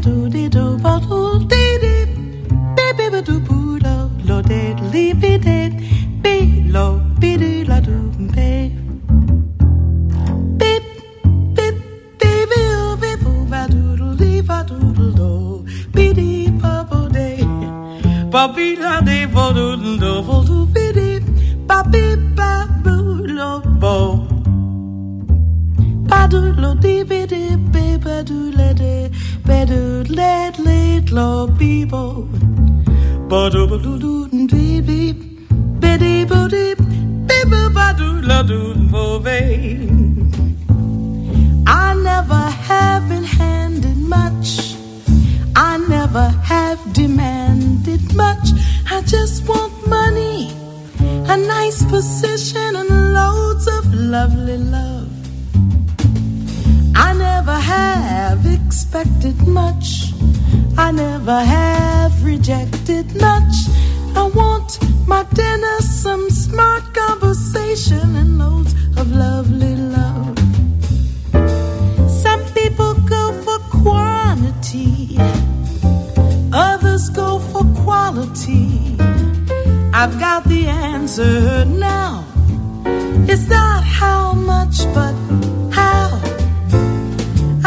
do dee do bottle dee dee baby ba do boo lo lo dee lee be dee be lo be dee la do be beep beep baby oh beep oh ba do do dee ba do do do be dee ba bo dee ba be la dee bo do do do bo do be dee ba be ba boo lo bo ba do lo dee be dee be ba do la dee better let late law be bo. Ba do ba do do dee dee, be dee bo dee, be bo ba do la do bo be. I never have been handed much. I never have demanded much. I just want money, a nice position, and loads of lovely love. I never have it expected much. I never have rejected much. I want my dinner, some smart conversation, and loads of lovely love. Some people go for quantity, others go for quality. I've got the answer now. It's not how much, but how.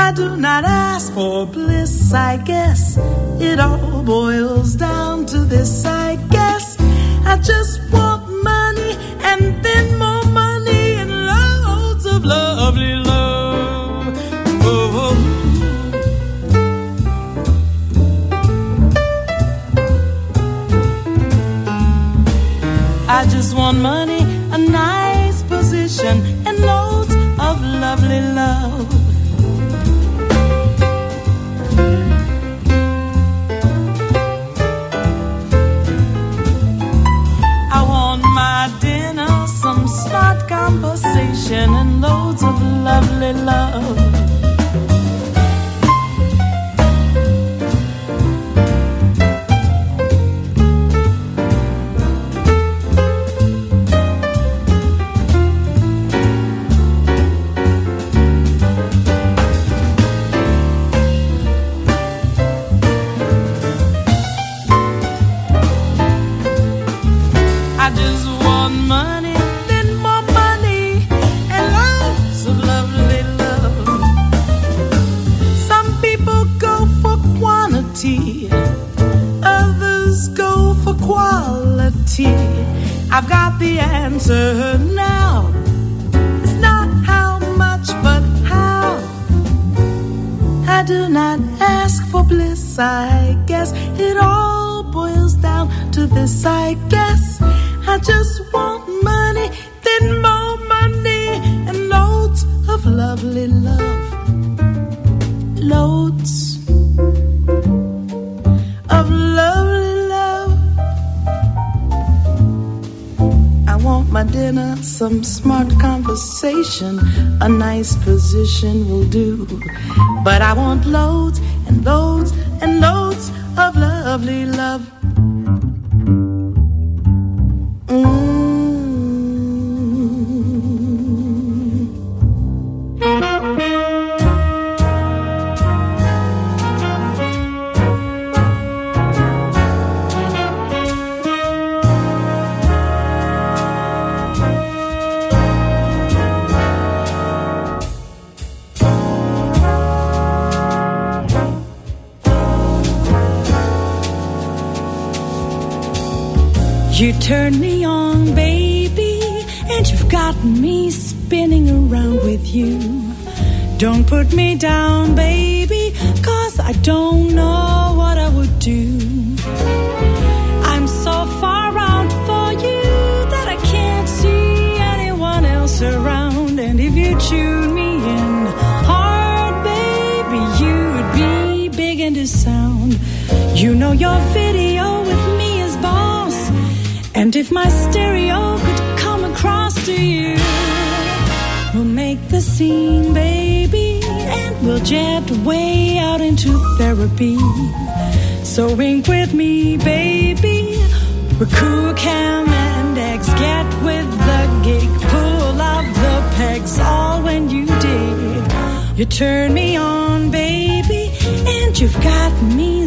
I do not ask for bliss, I guess. It all boils down to this, I guess. I just want money and then more money and loads of lovely love. Oh. oh. I just want money, a nice position, and loads of lovely love. lovely love. smart conversation, a nice position will do. But I want loads and loads and loads of lovely love turn me on, baby, and you've got me spinning around with you. Don't put me down, baby, cause I don't know what I would do. I'm so far out for you that I can't see anyone else around, and if you tune me in hard, baby, you would be big into sound. You know your video jet way out into therapy. So wink with me, baby. Cool, cam, and eggs. Get with the gig. Pull up the pegs, all when you dig. You turn me on, baby, and you've got me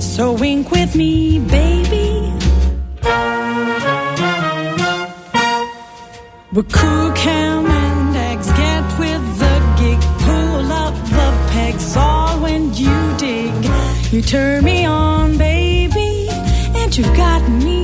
So wink with me, baby. We're cool, cam, and eggs. Get with the gig. Pull up the pegs. All when you dig. You turn me on, baby. And you've got me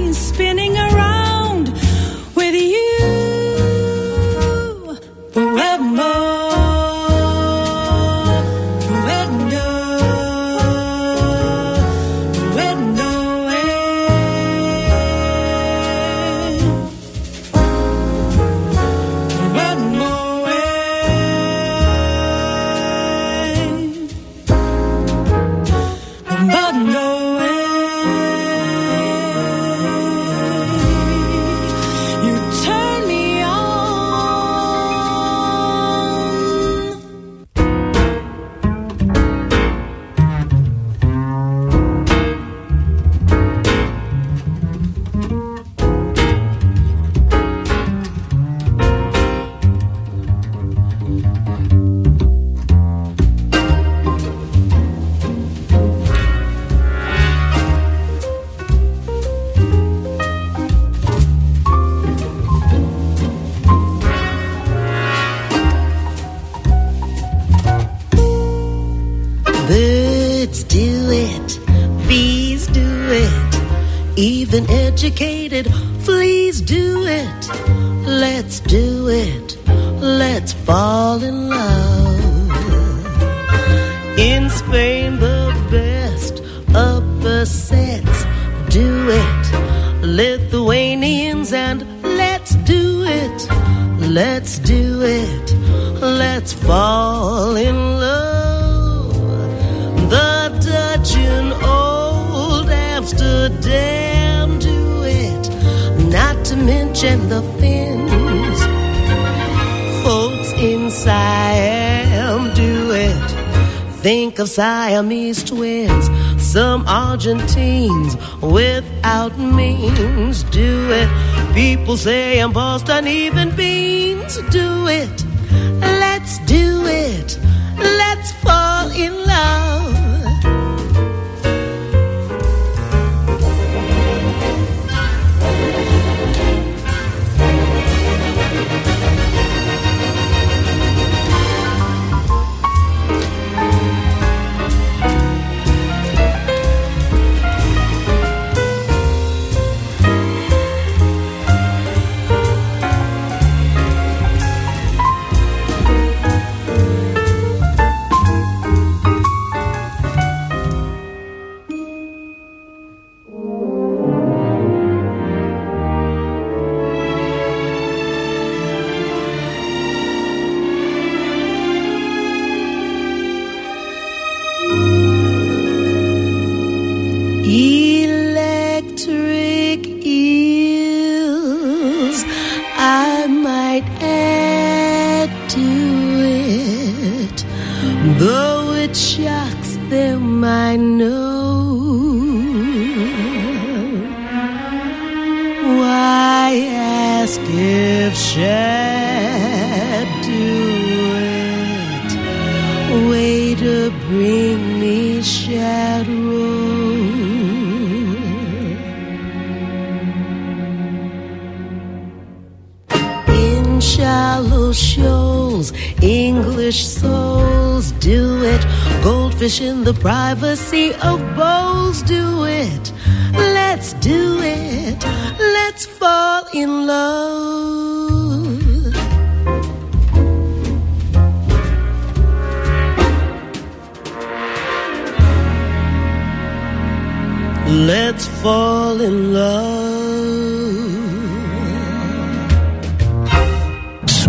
it, let's fall in love. The Dutch in old Amsterdam do it, not to mention the Finns. Folks in Siam do it. Think of Siamese twins. Some Argentines without means do it. People say I'm past uneven beans. Do it. Let's do it. Let's fall in love. Fish in the privacy of bowls. Do it. Let's do it. Let's fall in love. Let's fall in love.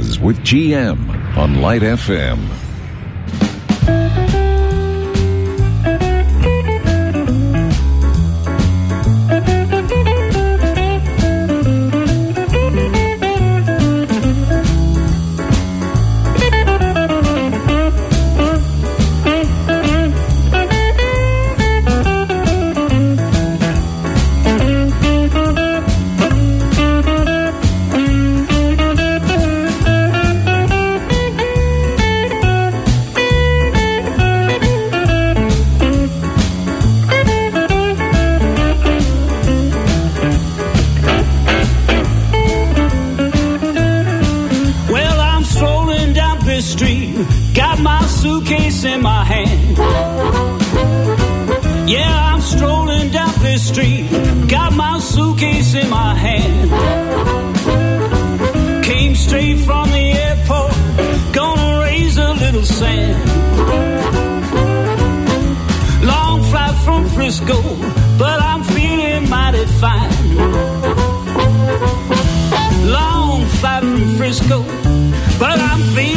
With GM on Light FM. They call it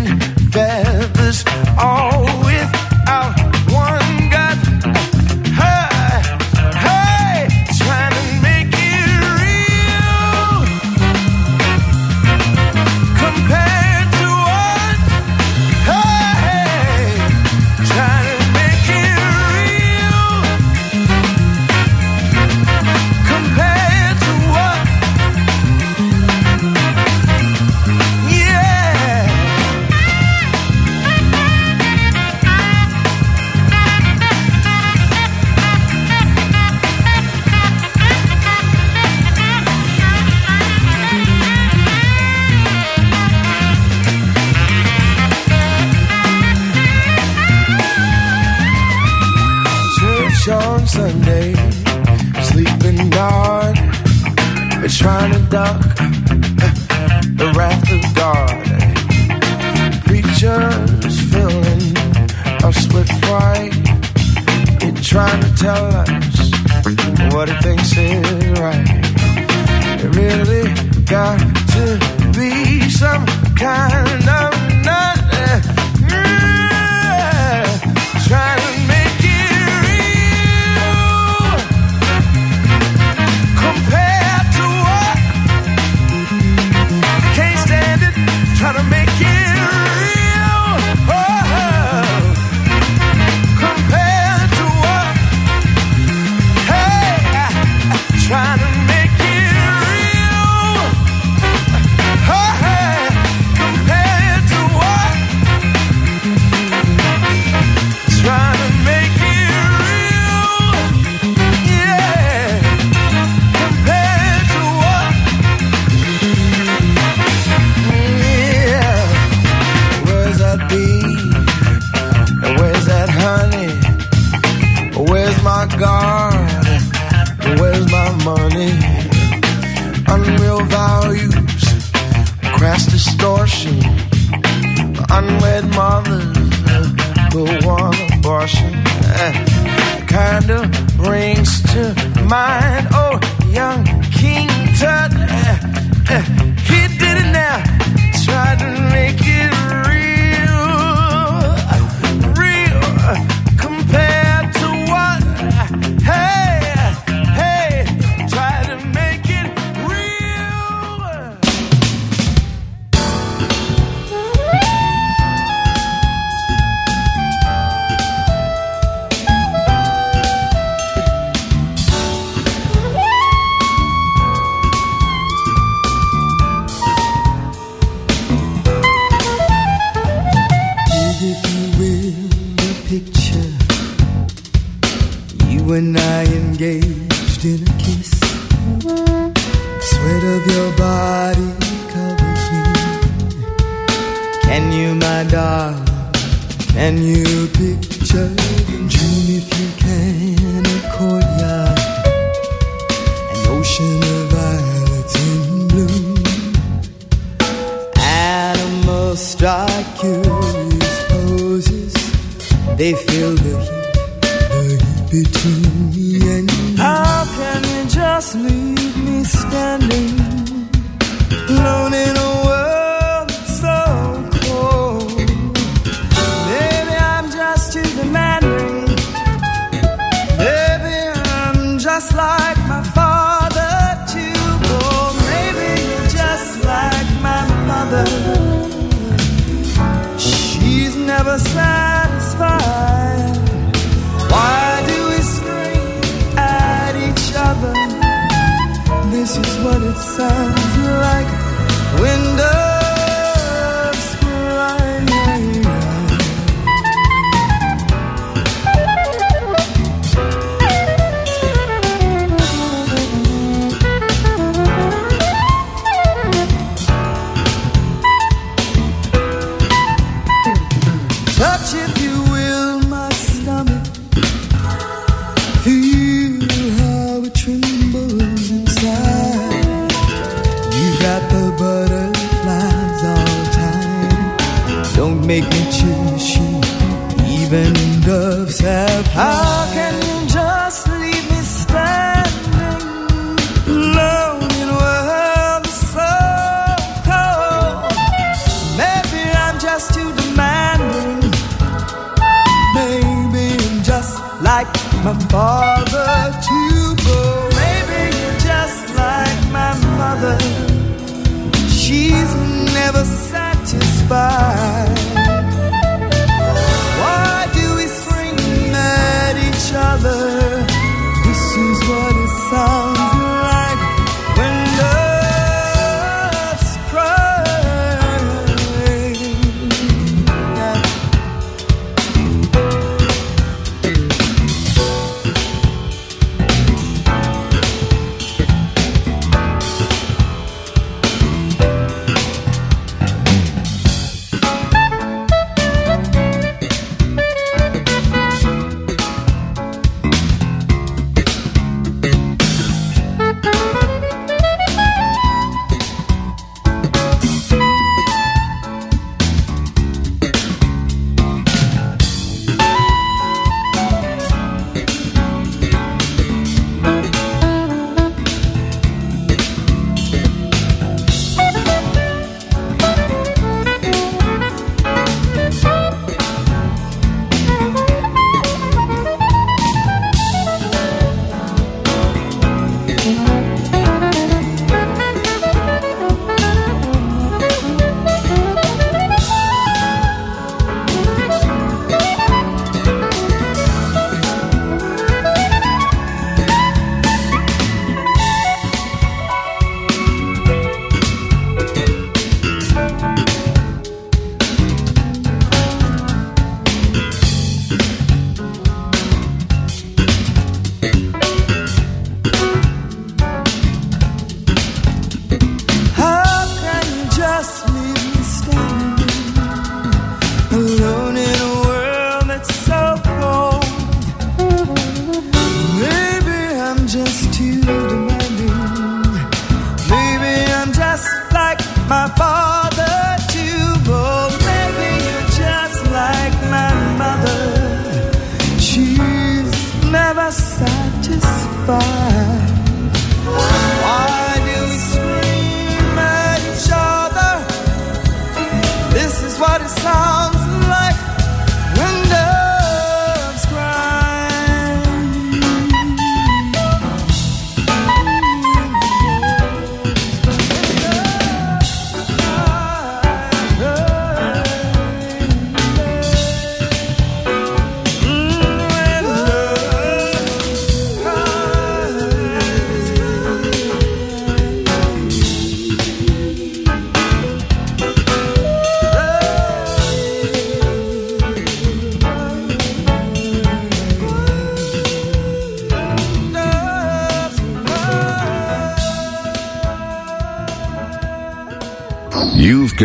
feathers all without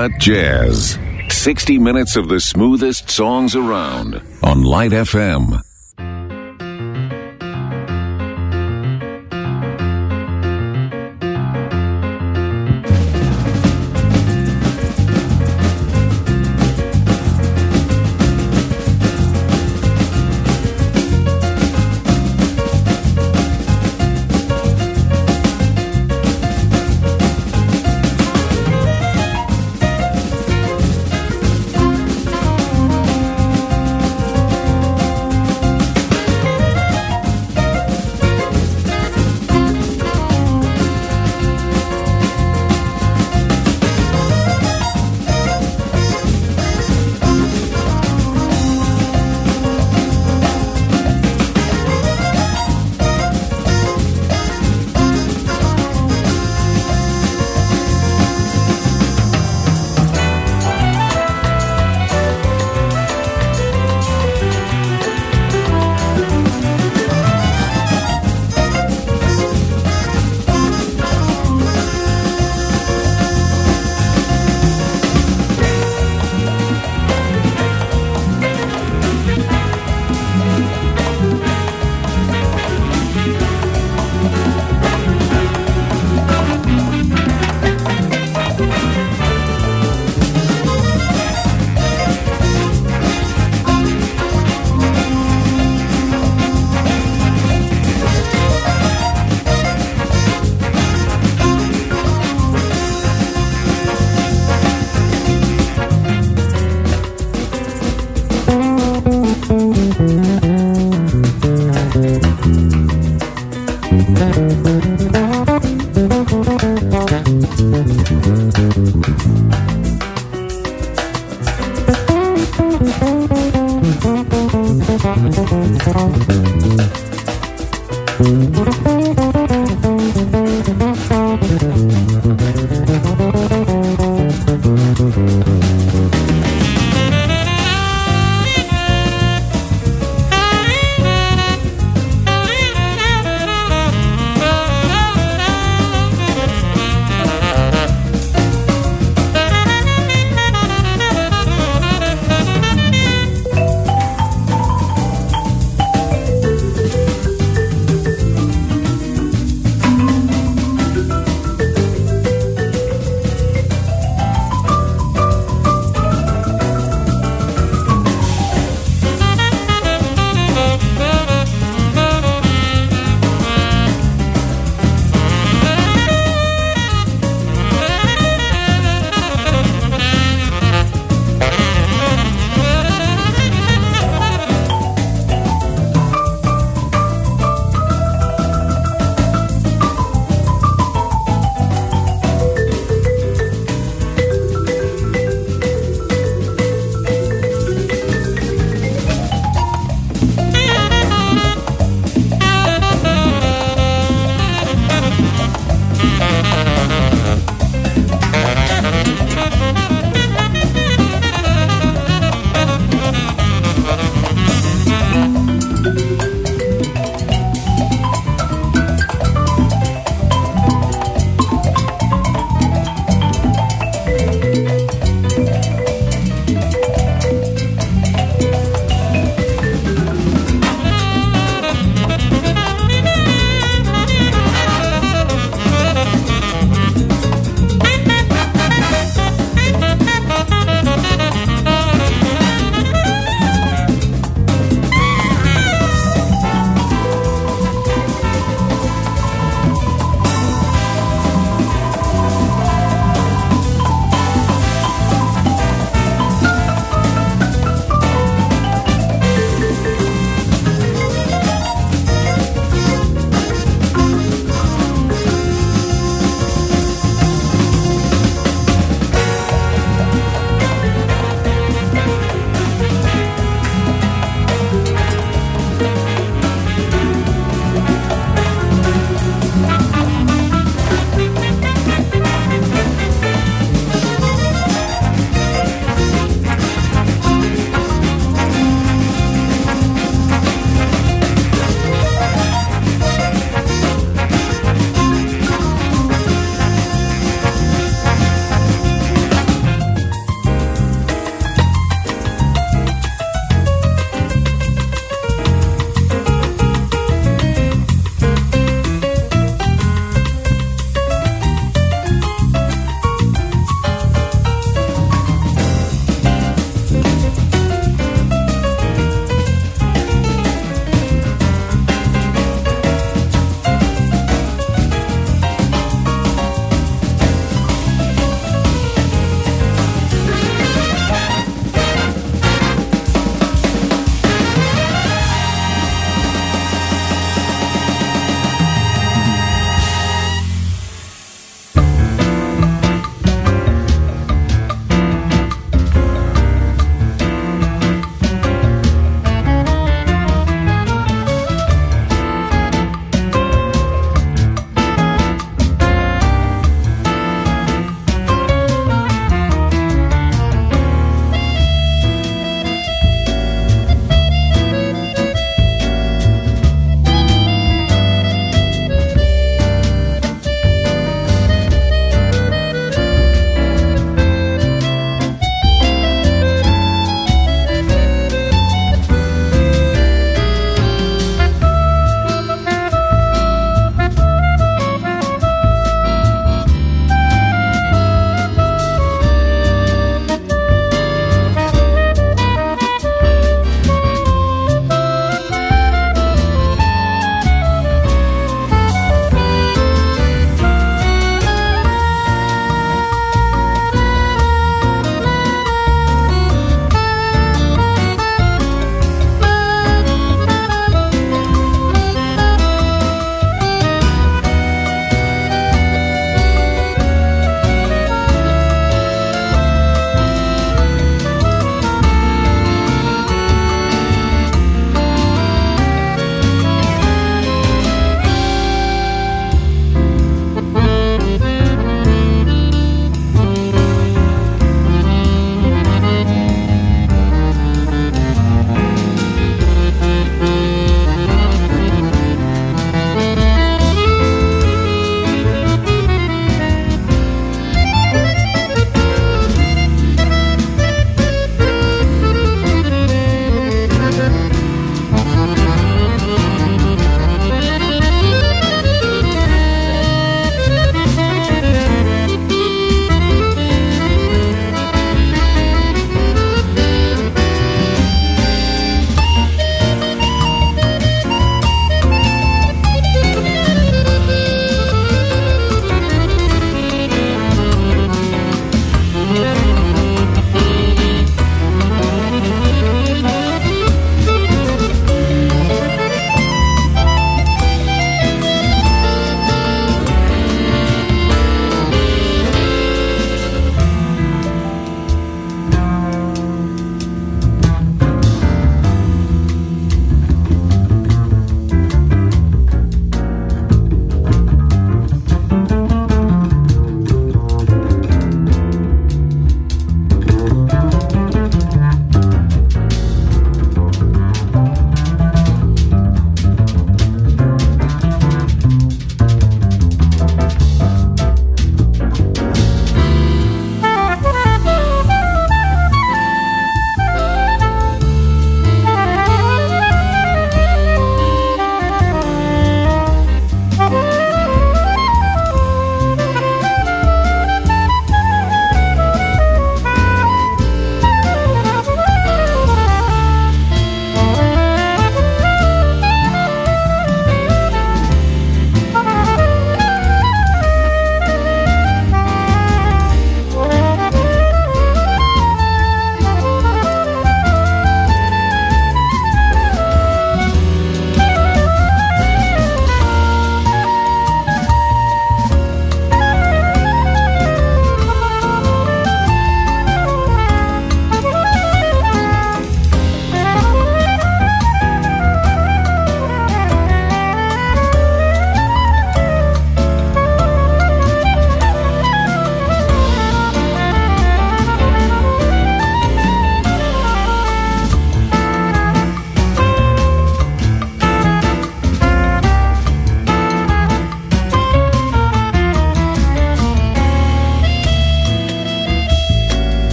Got Jazz. 60 minutes of the smoothest songs around on Light FM.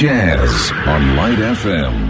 Jazz on Light FM.